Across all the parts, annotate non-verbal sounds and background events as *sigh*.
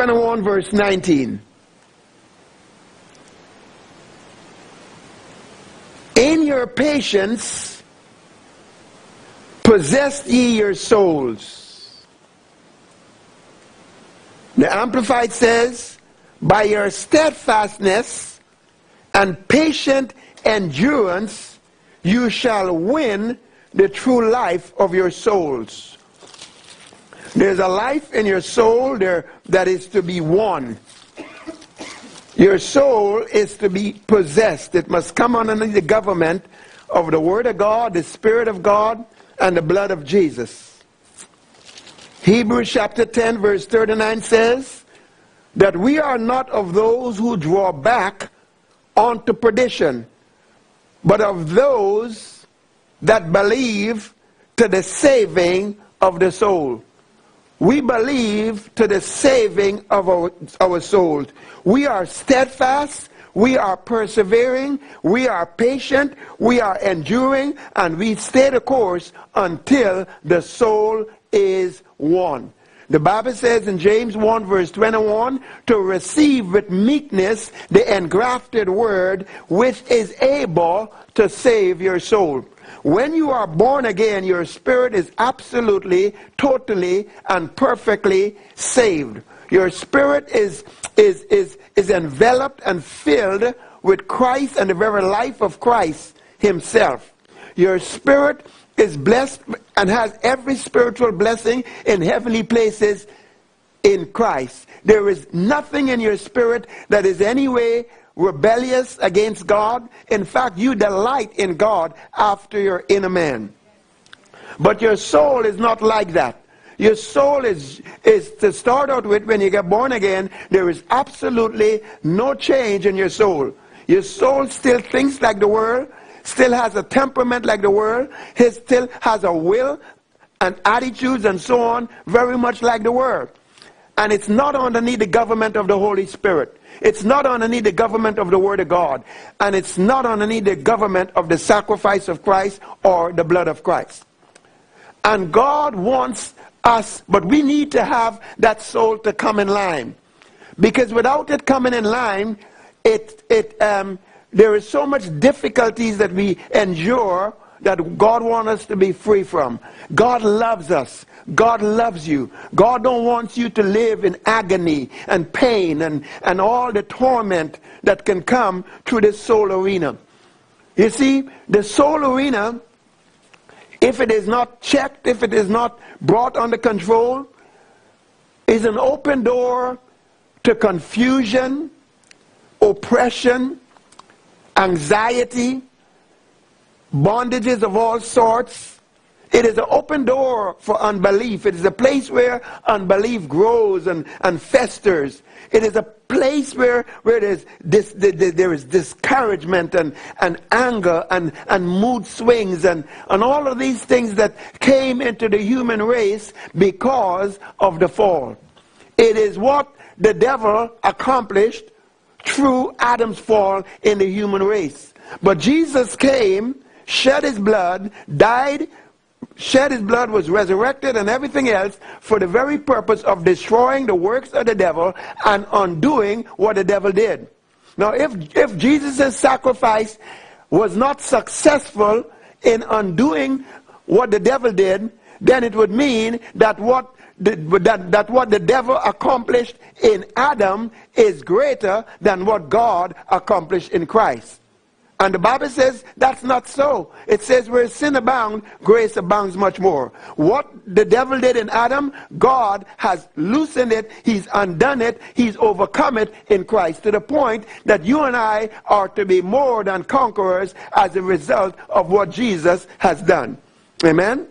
Luke 21, verse 19. In your patience, possess ye your souls. The Amplified says, by your steadfastness and patient endurance, you shall win the true life of your souls. There's a life in your soul there that is to be won. Your soul is to be possessed. It must come under the government of the Word of God, the Spirit of God, and the blood of Jesus. Hebrews chapter 10, verse 39 says that we are not of those who draw back unto perdition, but of those that believe to the saving of the soul. We believe to the saving of our, our souls. We are steadfast. We are persevering. We are patient. We are enduring. And we stay the course until the soul is won. The Bible says in James 1 verse 21, to receive with meekness the engrafted word which is able to save your soul. When you are born again, your spirit is absolutely, totally, and perfectly saved. Your spirit is, is, is, is enveloped and filled with Christ and the very life of Christ himself. Your spirit is blessed and has every spiritual blessing in heavenly places in Christ. There is nothing in your spirit that is any way rebellious against God. In fact, you delight in God after your inner man. But your soul is not like that. Your soul is, is to start out with when you get born again, there is absolutely no change in your soul. Your soul still thinks like the world, still has a temperament like the world, he still has a will and attitudes and so on, very much like the world. And it's not underneath the government of the Holy Spirit. It's not underneath the government of the Word of God. And it's not underneath the government of the sacrifice of Christ or the blood of Christ. And God wants us, but we need to have that soul to come in line. Because without it coming in line, it, it, um, there is so much difficulties that we endure that God wants us to be free from. God loves us. God loves you. God don't want you to live in agony and pain and, and all the torment that can come through this soul arena. You see, the soul arena, if it is not checked, if it is not brought under control, is an open door to confusion, oppression, anxiety, bondages of all sorts, it is an open door for unbelief. It is a place where unbelief grows and, and festers. It is a place where, where there's this, there is discouragement and, and anger and, and mood swings and, and all of these things that came into the human race because of the fall. It is what the devil accomplished through Adam's fall in the human race. But Jesus came, shed his blood, died shed his blood, was resurrected, and everything else for the very purpose of destroying the works of the devil and undoing what the devil did. Now, if, if Jesus' sacrifice was not successful in undoing what the devil did, then it would mean that what that, that what the devil accomplished in Adam is greater than what God accomplished in Christ. And the Bible says that's not so. It says where sin abounds, grace abounds much more. What the devil did in Adam, God has loosened it, he's undone it, he's overcome it in Christ to the point that you and I are to be more than conquerors as a result of what Jesus has done. Amen?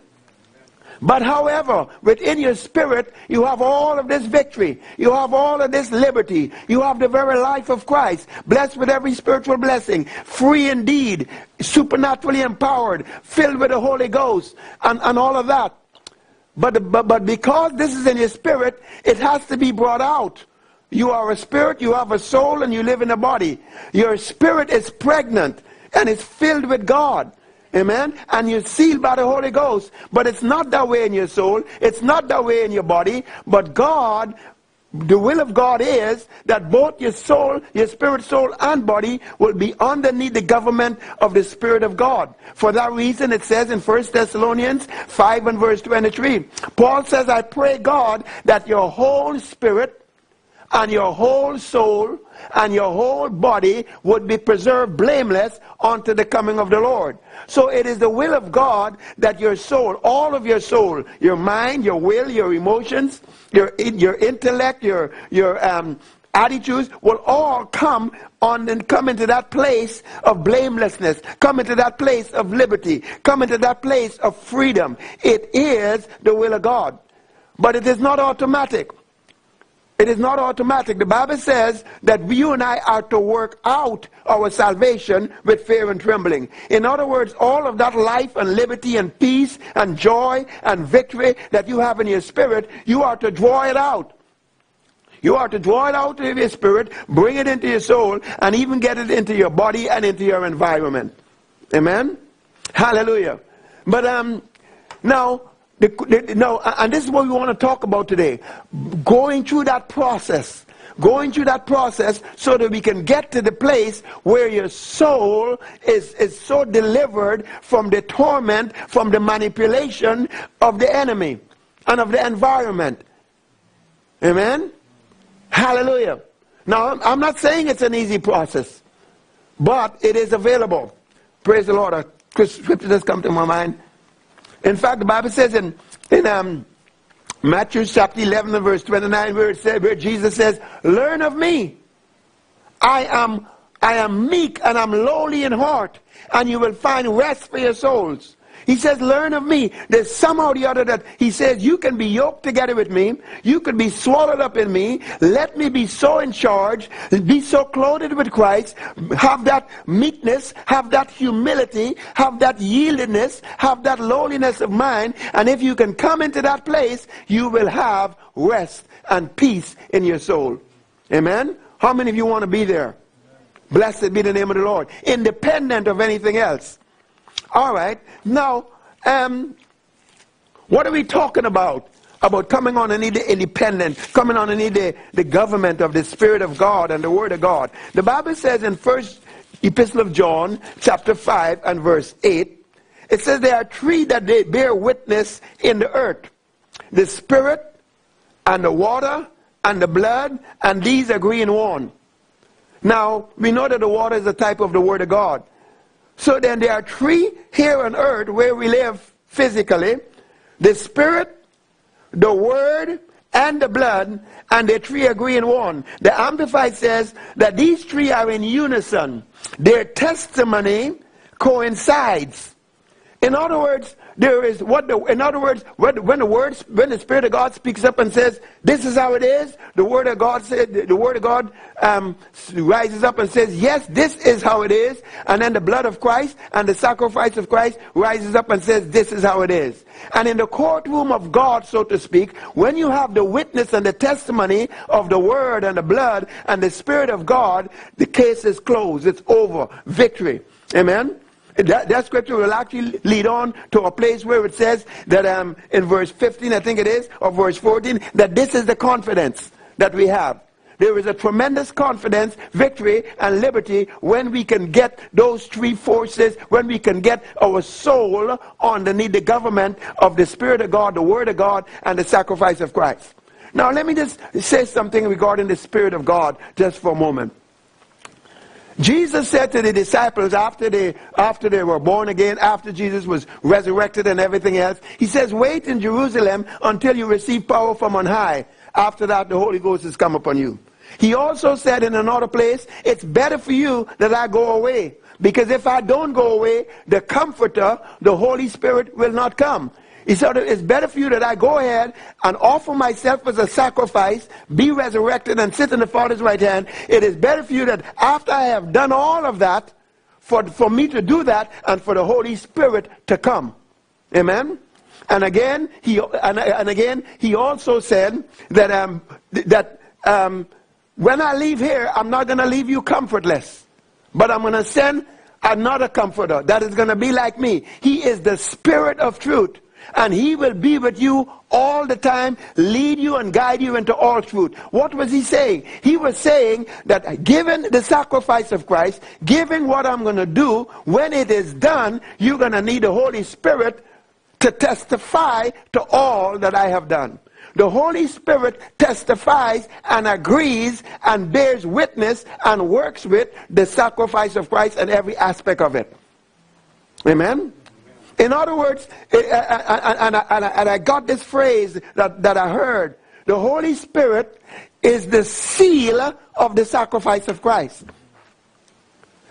But however, within your spirit, you have all of this victory. You have all of this liberty. You have the very life of Christ, blessed with every spiritual blessing, free indeed, supernaturally empowered, filled with the Holy Ghost, and, and all of that. But, but, but because this is in your spirit, it has to be brought out. You are a spirit, you have a soul, and you live in a body. Your spirit is pregnant and it's filled with God. Amen. And you're sealed by the Holy Ghost. But it's not that way in your soul. It's not that way in your body. But God the will of God is that both your soul, your spirit, soul, and body will be underneath the government of the Spirit of God. For that reason, it says in 1 Thessalonians 5 and verse 23, Paul says, I pray God that your whole spirit, and your whole soul and your whole body would be preserved blameless unto the coming of the Lord. So it is the will of God that your soul, all of your soul, your mind, your will, your emotions, your, your intellect, your, your um, attitudes will all come on and come into that place of blamelessness, come into that place of liberty, come into that place of freedom. It is the will of God. But it is not automatic. It is not automatic. The Bible says that you and I are to work out our salvation with fear and trembling. In other words, all of that life and liberty and peace and joy and victory that you have in your spirit, you are to draw it out. You are to draw it out of your spirit, bring it into your soul, and even get it into your body and into your environment. Amen? Hallelujah. But um, now, the, the, no, and this is what we want to talk about today. Going through that process. Going through that process so that we can get to the place where your soul is, is so delivered from the torment, from the manipulation of the enemy and of the environment. Amen? Hallelujah. Now, I'm not saying it's an easy process, but it is available. Praise the Lord. A scripture just come to my mind. In fact, the Bible says in, in um, Matthew chapter 11 and verse 29 where, it says, where Jesus says, Learn of me. I am, I am meek and I'm lowly in heart, and you will find rest for your souls. He says, learn of me. There's somehow or the other that he says, you can be yoked together with me. You could be swallowed up in me. Let me be so in charge. Be so clothed with Christ. Have that meekness. Have that humility. Have that yieldedness. Have that lowliness of mind. And if you can come into that place, you will have rest and peace in your soul. Amen? How many of you want to be there? Blessed be the name of the Lord. Independent of anything else. All right. Now, um, what are we talking about? About coming on and the independent, coming on and the, the government of the Spirit of God and the Word of God. The Bible says in First Epistle of John, chapter 5 and verse 8, it says there are three that they bear witness in the earth. The Spirit and the water and the blood, and these agree in one. Now, we know that the water is a type of the Word of God. So then there are three here on earth where we live physically. The Spirit, the Word, and the blood, and the three agree in one. The Amplified says that these three are in unison. Their testimony coincides. In other words, there is what the, in other words, when, the words, when the Spirit of God speaks up and says, this is how it is, the Word of God said, the Word of God um, rises up and says, yes, this is how it is. And then the blood of Christ and the sacrifice of Christ rises up and says, this is how it is. And in the courtroom of God, so to speak, when you have the witness and the testimony of the Word and the blood and the Spirit of God, the case is closed. It's over. Victory. Amen. That, that, scripture will actually lead on to a place where it says that um, in verse 15, I think it is, or verse 14, that this is the confidence that we have. There is a tremendous confidence, victory, and liberty when we can get those three forces, when we can get our soul underneath the government of the Spirit of God, the Word of God, and the sacrifice of Christ. Now, let me just say something regarding the Spirit of God just for a moment. Jesus said to the disciples after they, after they were born again, after Jesus was resurrected and everything else, he says, wait in Jerusalem until you receive power from on high. After that, the Holy Ghost has come upon you. He also said in another place, it's better for you that I go away. Because if I don't go away, the Comforter, the Holy Spirit, will not come. He said, It's better for you that I go ahead and offer myself as a sacrifice, be resurrected, and sit in the Father's right hand. It is better for you that after I have done all of that, for, for me to do that and for the Holy Spirit to come. Amen? And again, he, and, and again, he also said that, um, that um, when I leave here, I'm not going to leave you comfortless, but I'm going to send another comforter that is going to be like me. He is the Spirit of truth. And he will be with you all the time, lead you and guide you into all truth. What was he saying? He was saying that given the sacrifice of Christ, given what I'm going to do, when it is done, you're going to need the Holy Spirit to testify to all that I have done. The Holy Spirit testifies and agrees and bears witness and works with the sacrifice of Christ and every aspect of it. Amen? In other words, eh, eh, eh, and I got this phrase that, that I heard the Holy Spirit is the seal of the sacrifice of Christ.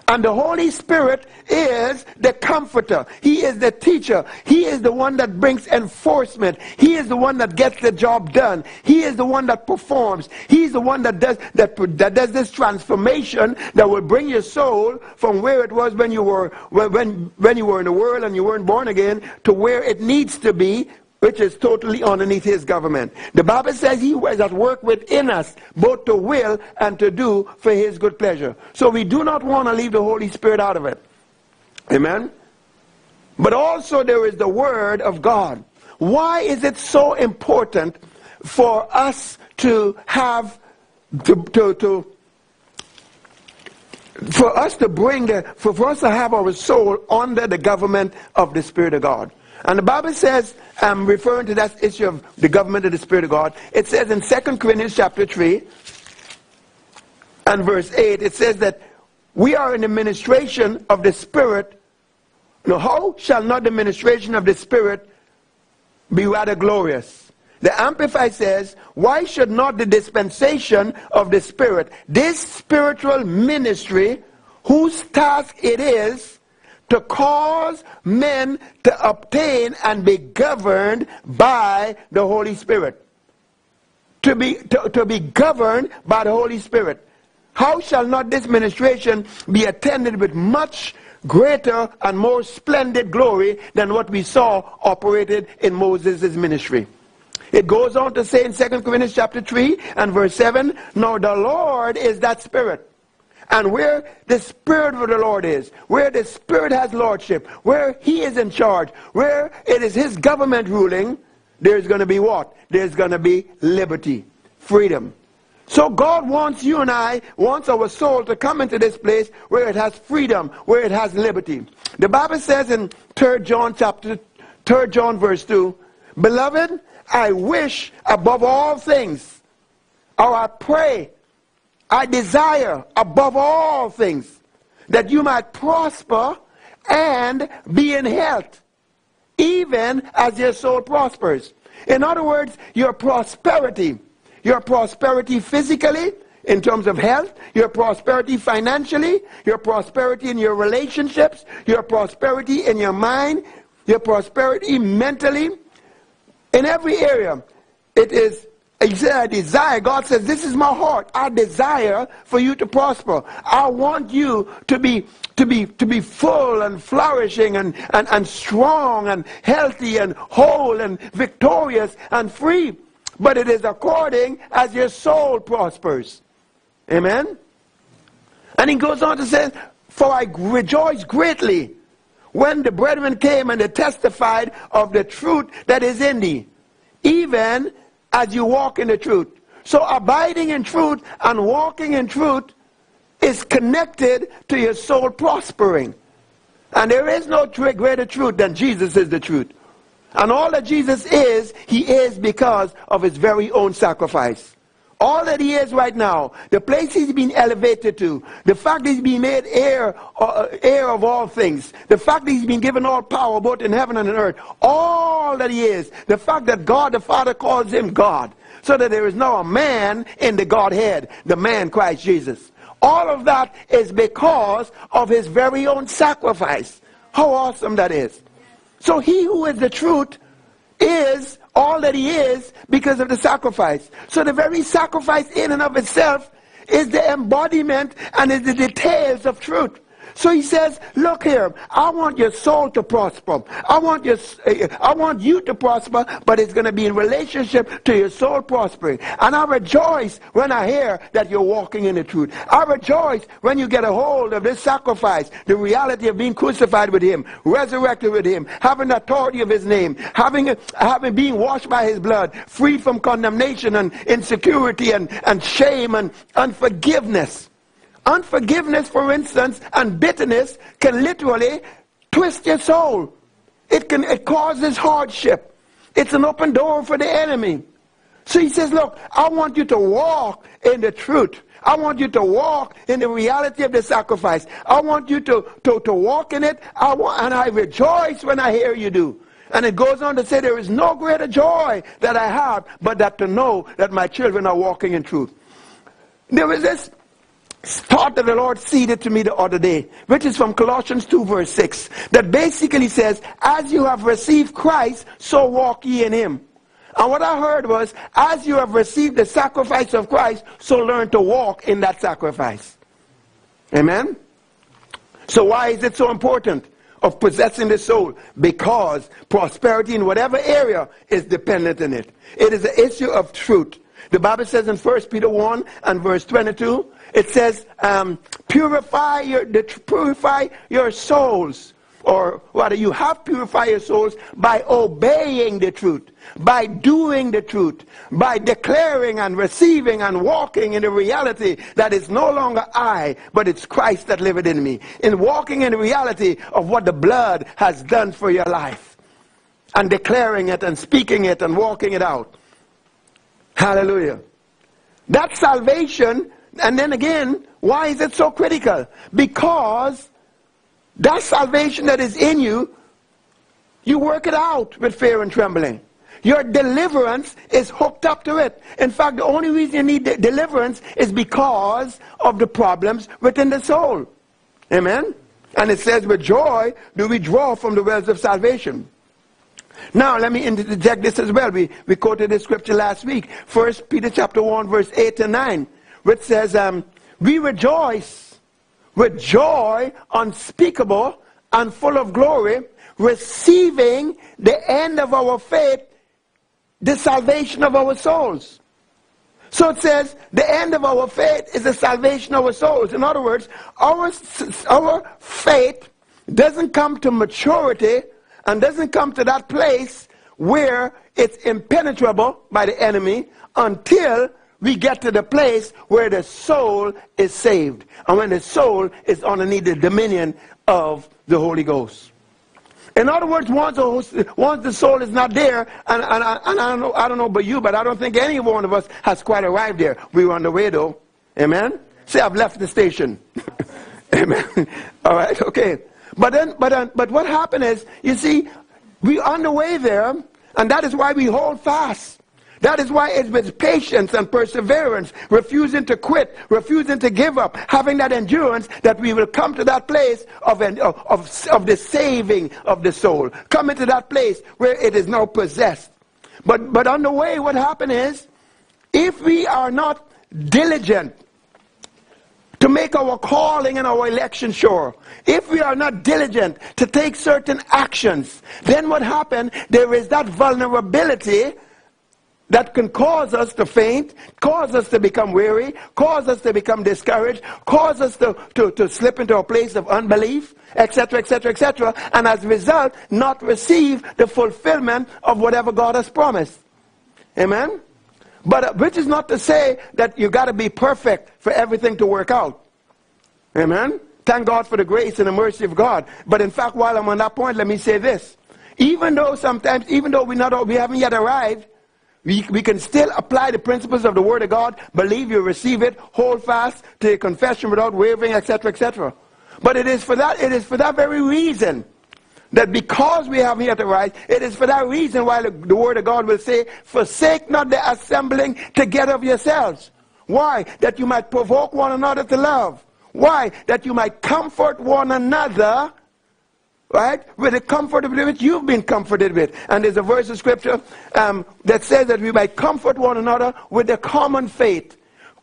And the Holy Spirit is the comforter. He is the teacher. He is the one that brings enforcement. He is the one that gets the job done. He is the one that performs. He's the one that does that, that does this transformation that will bring your soul from where it was when you were when when you were in the world and you weren't born again to where it needs to be which is totally underneath his government. The Bible says he was at work within us, both to will and to do for his good pleasure. So we do not want to leave the Holy Spirit out of it. Amen? But also there is the Word of God. Why is it so important for us to have, to, to, to for us to bring the, for, for us to have our soul under the government of the Spirit of God? And the Bible says, I'm referring to that issue of the government of the Spirit of God. It says in 2 Corinthians chapter 3 and verse 8, it says that we are in the ministration of the Spirit. Now, how shall not the ministration of the Spirit be rather glorious? The Amplified says, why should not the dispensation of the Spirit, this spiritual ministry, whose task it is, to cause men to obtain and be governed by the Holy Spirit. To be, to, to be governed by the Holy Spirit. How shall not this ministration be attended with much greater and more splendid glory than what we saw operated in Moses' ministry? It goes on to say in 2 Corinthians chapter 3 and verse 7, Now the Lord is that Spirit. And where the Spirit of the Lord is, where the Spirit has lordship, where He is in charge, where it is His government ruling, there's going to be what? There's going to be liberty, freedom. So God wants you and I, wants our soul to come into this place where it has freedom, where it has liberty. The Bible says in 3 John chapter 3 John verse 2, Beloved, I wish above all things, or I pray I desire above all things that you might prosper and be in health, even as your soul prospers. In other words, your prosperity, your prosperity physically, in terms of health, your prosperity financially, your prosperity in your relationships, your prosperity in your mind, your prosperity mentally, in every area. It is he said, I desire. God says, This is my heart. I desire for you to prosper. I want you to be to be to be full and flourishing and, and, and strong and healthy and whole and victorious and free. But it is according as your soul prospers. Amen. And he goes on to say, For I rejoice greatly when the brethren came and they testified of the truth that is in thee, even as you walk in the truth. So abiding in truth and walking in truth is connected to your soul prospering. And there is no greater truth than Jesus is the truth. And all that Jesus is, he is because of his very own sacrifice. All that he is right now, the place he's been elevated to, the fact that he's been made heir, uh, heir of all things, the fact that he's been given all power both in heaven and on earth, all that he is, the fact that God the Father calls him God, so that there is now a man in the Godhead, the man Christ Jesus. All of that is because of his very own sacrifice. How awesome that is. So he who is the truth is all that he is because of the sacrifice. So the very sacrifice in and of itself is the embodiment and is the details of truth. So he says, look here, I want your soul to prosper. I want your, I want you to prosper, but it's going to be in relationship to your soul prospering. And I rejoice when I hear that you're walking in the truth. I rejoice when you get a hold of this sacrifice, the reality of being crucified with him, resurrected with him, having the authority of his name, having, having being washed by his blood, freed from condemnation and insecurity and, and shame and unforgiveness. Unforgiveness, for instance, and bitterness can literally twist your soul. It can it causes hardship. It's an open door for the enemy. So he says, look, I want you to walk in the truth. I want you to walk in the reality of the sacrifice. I want you to, to, to walk in it. I want, and I rejoice when I hear you do. And it goes on to say, there is no greater joy that I have, but that to know that my children are walking in truth. There is this thought that the Lord seeded to me the other day, which is from Colossians 2 verse 6, that basically says, as you have received Christ, so walk ye in him. And what I heard was, as you have received the sacrifice of Christ, so learn to walk in that sacrifice. Amen? So why is it so important of possessing the soul? Because prosperity in whatever area is dependent in it. It is an issue of truth. The Bible says in 1 Peter 1 and verse 22, it says, um, purify, your, purify your souls. Or rather, you have purified your souls by obeying the truth, by doing the truth, by declaring and receiving and walking in the reality that it's no longer I, but it's Christ that liveth in me. In walking in the reality of what the blood has done for your life. And declaring it and speaking it and walking it out. Hallelujah. That salvation, and then again, why is it so critical? Because that salvation that is in you, you work it out with fear and trembling. Your deliverance is hooked up to it. In fact, the only reason you need deliverance is because of the problems within the soul. Amen? And it says, with joy do we draw from the wells of salvation. Now, let me interject this as well. We, we quoted the scripture last week. First Peter chapter 1, verse 8 and 9, which says, um, We rejoice with joy unspeakable and full of glory, receiving the end of our faith, the salvation of our souls. So it says, the end of our faith is the salvation of our souls. In other words, our, our faith doesn't come to maturity and doesn't come to that place where it's impenetrable by the enemy until we get to the place where the soul is saved. And when the soul is underneath the dominion of the Holy Ghost. In other words, once the, soul is not there, and, and, and I, don't know, I don't know about you, but I don't think any one of us has quite arrived there. We were on the way though. Amen? Say, I've left the station. *laughs* Amen. All right, okay. But then, but then, but what happened is, you see, we're on the way there, and that is why we hold fast. That is why it's with patience and perseverance, refusing to quit, refusing to give up, having that endurance that we will come to that place of, of, of the saving of the soul. Coming to that place where it is now possessed. But, but on the way, what happened is, if we are not diligent to make our calling and our election sure. If we are not diligent to take certain actions, then what happened? There is that vulnerability that can cause us to faint, cause us to become weary, cause us to become discouraged, cause us to, to, to slip into a place of unbelief, etc., etc., etc., and as a result, not receive the fulfillment of whatever God has promised. Amen? But uh, which is not to say that you got to be perfect for everything to work out. Amen? Thank God for the grace and the mercy of God. But in fact, while I'm on that point, let me say this. Even though sometimes, even though we not we haven't yet arrived, we, we can still apply the principles of the Word of God, believe you receive it, hold fast to your confession without wavering, etc., etc. But it is for that, it is for that very reason that because we have here to rise, it is for that reason why the, the, word of God will say, forsake not the assembling together of yourselves. Why? That you might provoke one another to love. Why? That you might comfort one another, right? With the comfort of which you've been comforted with. And there's a verse of scripture um, that says that we might comfort one another with the common faith.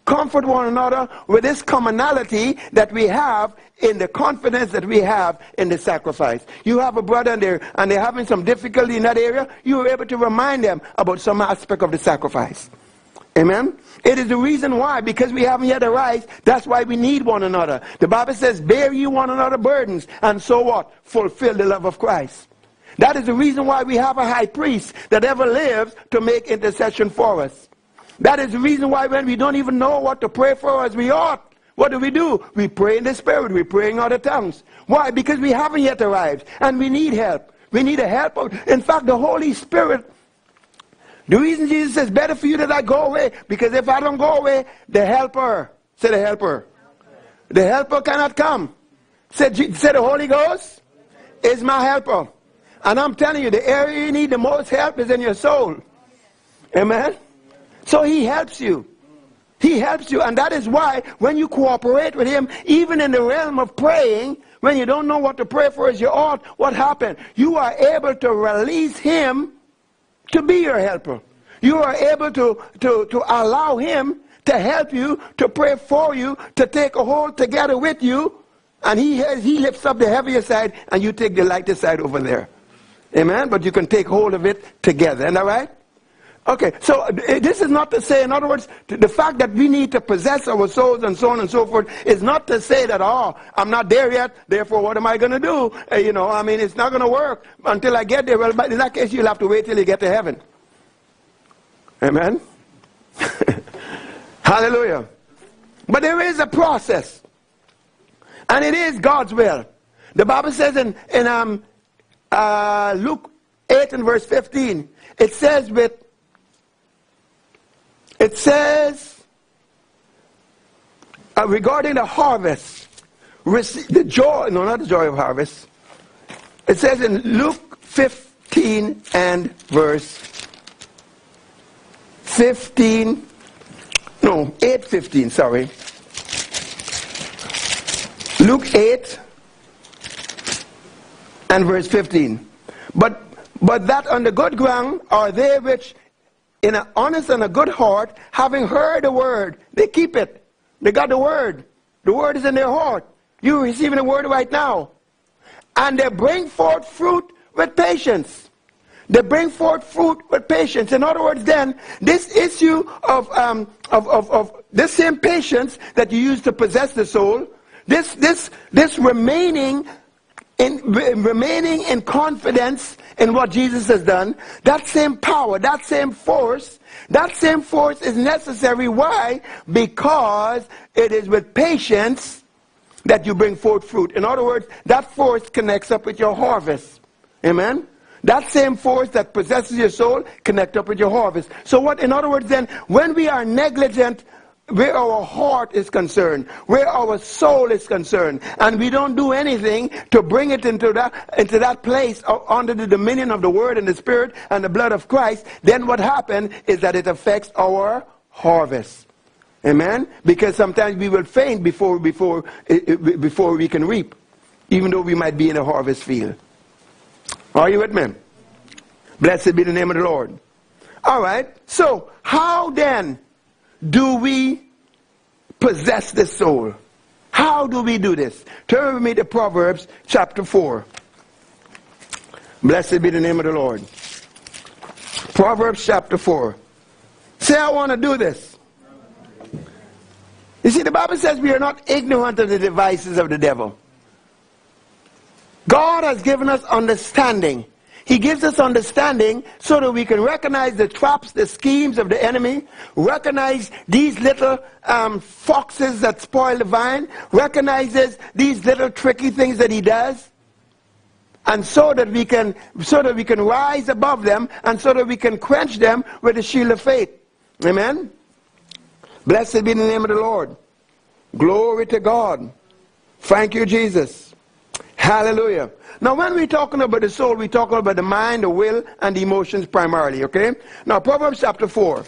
comfort one another with this commonality that we have in the confidence that we have in the sacrifice. You have a brother and they're, and they're having some difficulty in that area, you are able to remind them about some aspect of the sacrifice. Amen? It is the reason why, because we haven't yet arrived, that's why we need one another. The Bible says, bear you one another burdens, and so what? Fulfill the love of Christ. That is the reason why we have a high priest that ever lives to make intercession for us. That is the reason why when we don't even know what to pray for as we ought, what do we do? We pray in the Spirit. We pray in other tongues. Why? Because we haven't yet arrived and we need help. We need a help. In fact, the Holy Spirit, the reason Jesus says, better for you that I go away, because if I don't go away, the helper, say the helper, the helper cannot come. Say, say the Holy Ghost is my helper. And I'm telling you, the area you need the most help is in your soul. Amen? So he helps you. He helps you. And that is why when you cooperate with him, even in the realm of praying, when you don't know what to pray for as you ought, what happened? You are able to release him to be your helper. You are able to, to, to allow him to help you, to pray for you, to take a hold together with you. And he, has, he lifts up the heavier side and you take the lighter side over there. Amen? But you can take hold of it together. Isn't that right? Okay, so uh, this is not to say, in other words, the fact that we need to possess our souls and so on and so forth is not to say that, oh, I'm not there yet, therefore what am I going to do? Uh, you know, I mean, it's not going to work until I get there. Well, but in that case, you'll have to wait till you get to heaven. Amen? *laughs* Hallelujah. But there is a process. And it is God's will. The Bible says in, in um, uh, Luke 8 and verse 15, it says with, it says uh, regarding the harvest, the joy, no, not the joy of harvest. It says in Luke 15 and verse 15, no, 8.15, sorry. Luke 8 and verse 15. But, but that on the good ground are they which in an honest and a good heart, having heard the word, they keep it. They got the word. The word is in their heart. You're receiving the word right now. And they bring forth fruit with patience. They bring forth fruit with patience. In other words, then, this issue of, um, of, of, of this same patience that you use to possess the soul, this, this, this remaining in remaining in confidence in what Jesus has done, that same power, that same force, that same force is necessary. Why? Because it is with patience that you bring forth fruit. In other words, that force connects up with your harvest. Amen? That same force that possesses your soul connect up with your harvest. So what, in other words then, when we are negligent where our heart is concerned, where our soul is concerned, and we don't do anything to bring it into that, into that place under the dominion of the Word and the Spirit and the blood of Christ, then what happens is that it affects our harvest. Amen? Because sometimes we will faint before, before, before we can reap, even though we might be in a harvest field. Are you with me? Blessed be the name of the Lord. All right. So, how then do we possess the soul? How do we do this? Turn with me to Proverbs chapter 4. Blessed be the name of the Lord. Proverbs chapter 4. Say, I want to do this. You see, the Bible says we are not ignorant of the devices of the devil. God has given us understanding he gives us understanding so that we can recognize the traps, the schemes of the enemy, recognize these little um, foxes that spoil the vine, recognizes these little tricky things that he does, and so that we can so that we can rise above them, and so that we can quench them with the shield of faith. Amen. Blessed be the name of the Lord. Glory to God. Thank you, Jesus. Hallelujah. Now, when we're talking about the soul, we're talking about the mind, the will, and the emotions primarily, okay? Now, Proverbs chapter 4.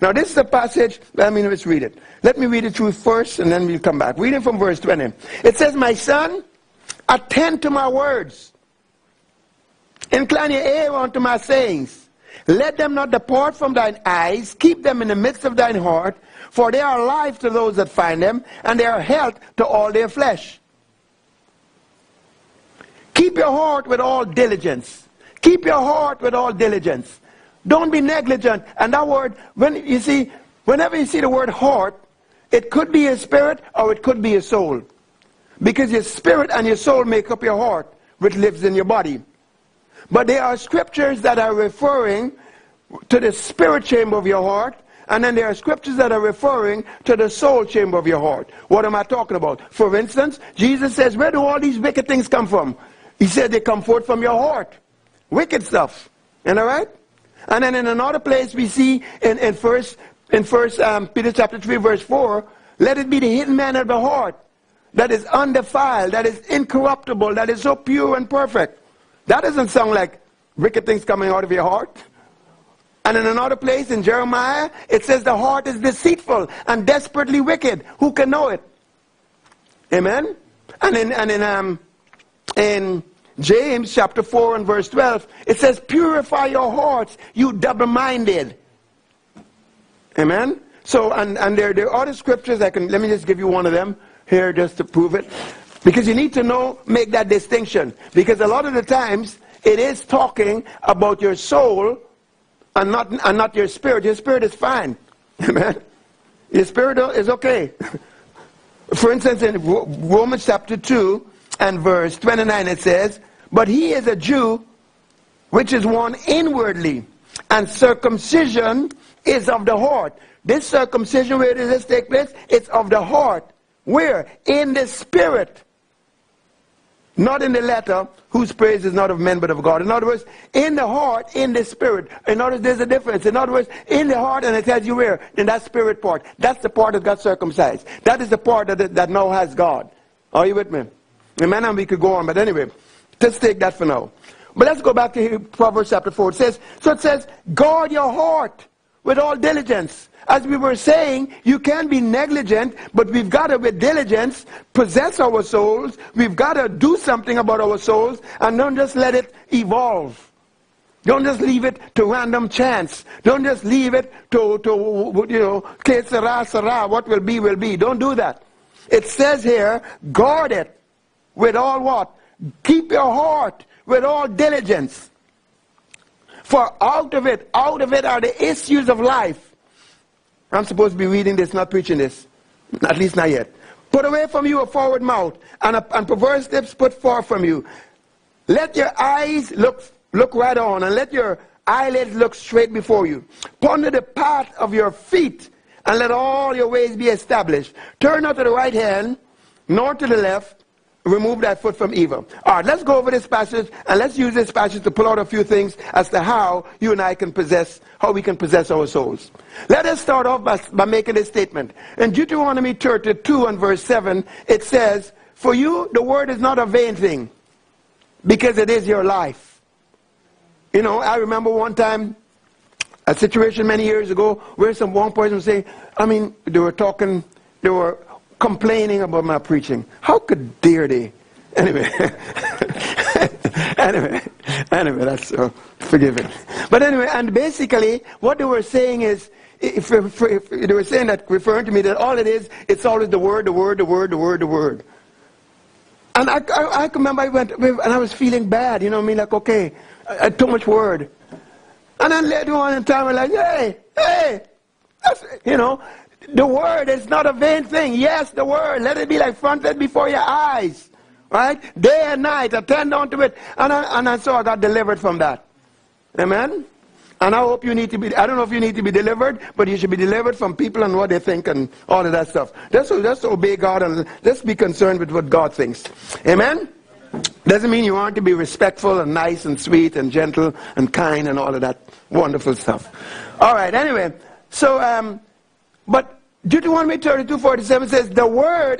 Now, this is a passage, let me let's read it. Let me read it through first, and then we'll come back. Reading from verse 20. It says, My son, attend to my words. Incline your ear unto my sayings. Let them not depart from thine eyes. Keep them in the midst of thine heart. For they are life to those that find them, and they are health to all their flesh. Keep your heart with all diligence. Keep your heart with all diligence. Don't be negligent. And that word, when you see, whenever you see the word heart, it could be a spirit or it could be a soul. Because your spirit and your soul make up your heart, which lives in your body. But there are scriptures that are referring to the spirit chamber of your heart, and then there are scriptures that are referring to the soul chamber of your heart. What am I talking about? For instance, Jesus says, Where do all these wicked things come from? He said they come forth from your heart. Wicked stuff. And all right? And then in another place we see in, in first in first um, Peter chapter 3, verse 4, let it be the hidden man of the heart that is undefiled, that is incorruptible, that is so pure and perfect. That doesn't sound like wicked things coming out of your heart. And in another place in Jeremiah, it says the heart is deceitful and desperately wicked. Who can know it? Amen? And in, and in, um, in James chapter 4 and verse 12, it says, Purify your hearts, you double minded. Amen? So, and, and there, there are other scriptures I can, let me just give you one of them here just to prove it. Because you need to know, make that distinction. Because a lot of the times, it is talking about your soul and not, and not your spirit. Your spirit is fine. *laughs* Amen? Your spirit is okay. *laughs* For instance, in Romans chapter 2 and verse 29, it says, But he is a Jew, which is one inwardly, and circumcision is of the heart. This circumcision, where does this take place? It's of the heart. Where? In the spirit. Not in the letter, whose praise is not of men but of God. In other words, in the heart, in the spirit. In other words, there's a difference. In other words, in the heart, and it tells you where? In that spirit part. That's the part that got circumcised. That is the part that, that now has God. Are you with me? Amen. And we could go on, but anyway, let's take that for now. But let's go back to Proverbs chapter 4. It says, so it says, guard your heart with all diligence. As we were saying, you can be negligent, but we've got to, with diligence, possess our souls. We've got to do something about our souls and don't just let it evolve. Don't just leave it to random chance. Don't just leave it to, to you know, que sera, sera, what will be, will be. Don't do that. It says here, guard it with all what? Keep your heart with all diligence. For out of it, out of it are the issues of life. I'm supposed to be reading this, not preaching this. At least not yet. Put away from you a forward mouth, and, a, and perverse lips put far from you. Let your eyes look, look right on, and let your eyelids look straight before you. Ponder the path of your feet, and let all your ways be established. Turn not to the right hand, nor to the left, remove that foot from evil. All right, let's go over this passage and let's use this passage to pull out a few things as to how you and I can possess, how we can possess our souls. Let us start off by, by making this statement. In Deuteronomy 32 and verse 7, it says, For you, the word is not a vain thing, because it is your life. You know, I remember one time, a situation many years ago, where some one person was saying, I mean, they were talking, they were complaining about my preaching. How could dare they? Anyway, *laughs* anyway, anyway, that's uh, forgiven. But anyway, and basically, what they were saying is, if, if, if, they were saying that, referring to me, that all it is, it's always the word, the word, the word, the word, the word. And I, I, I remember I went, and I was feeling bad, you know what I mean? Like, okay, I, I too much word. And then later on in time, I'm like, hey, hey, you know, the word is not a vain thing. Yes, the word. Let it be like frontlets before your eyes. Right? Day and night. Attend unto it. And, I, and I, so I got delivered from that. Amen? And I hope you need to be, I don't know if you need to be delivered, but you should be delivered from people and what they think and all of that stuff. Just, just obey God and just be concerned with what God thinks. Amen? Doesn't mean you aren't to be respectful and nice and sweet and gentle and kind and all of that wonderful stuff. All right, anyway. So, um, but Deuteronomy 32 47 says, The word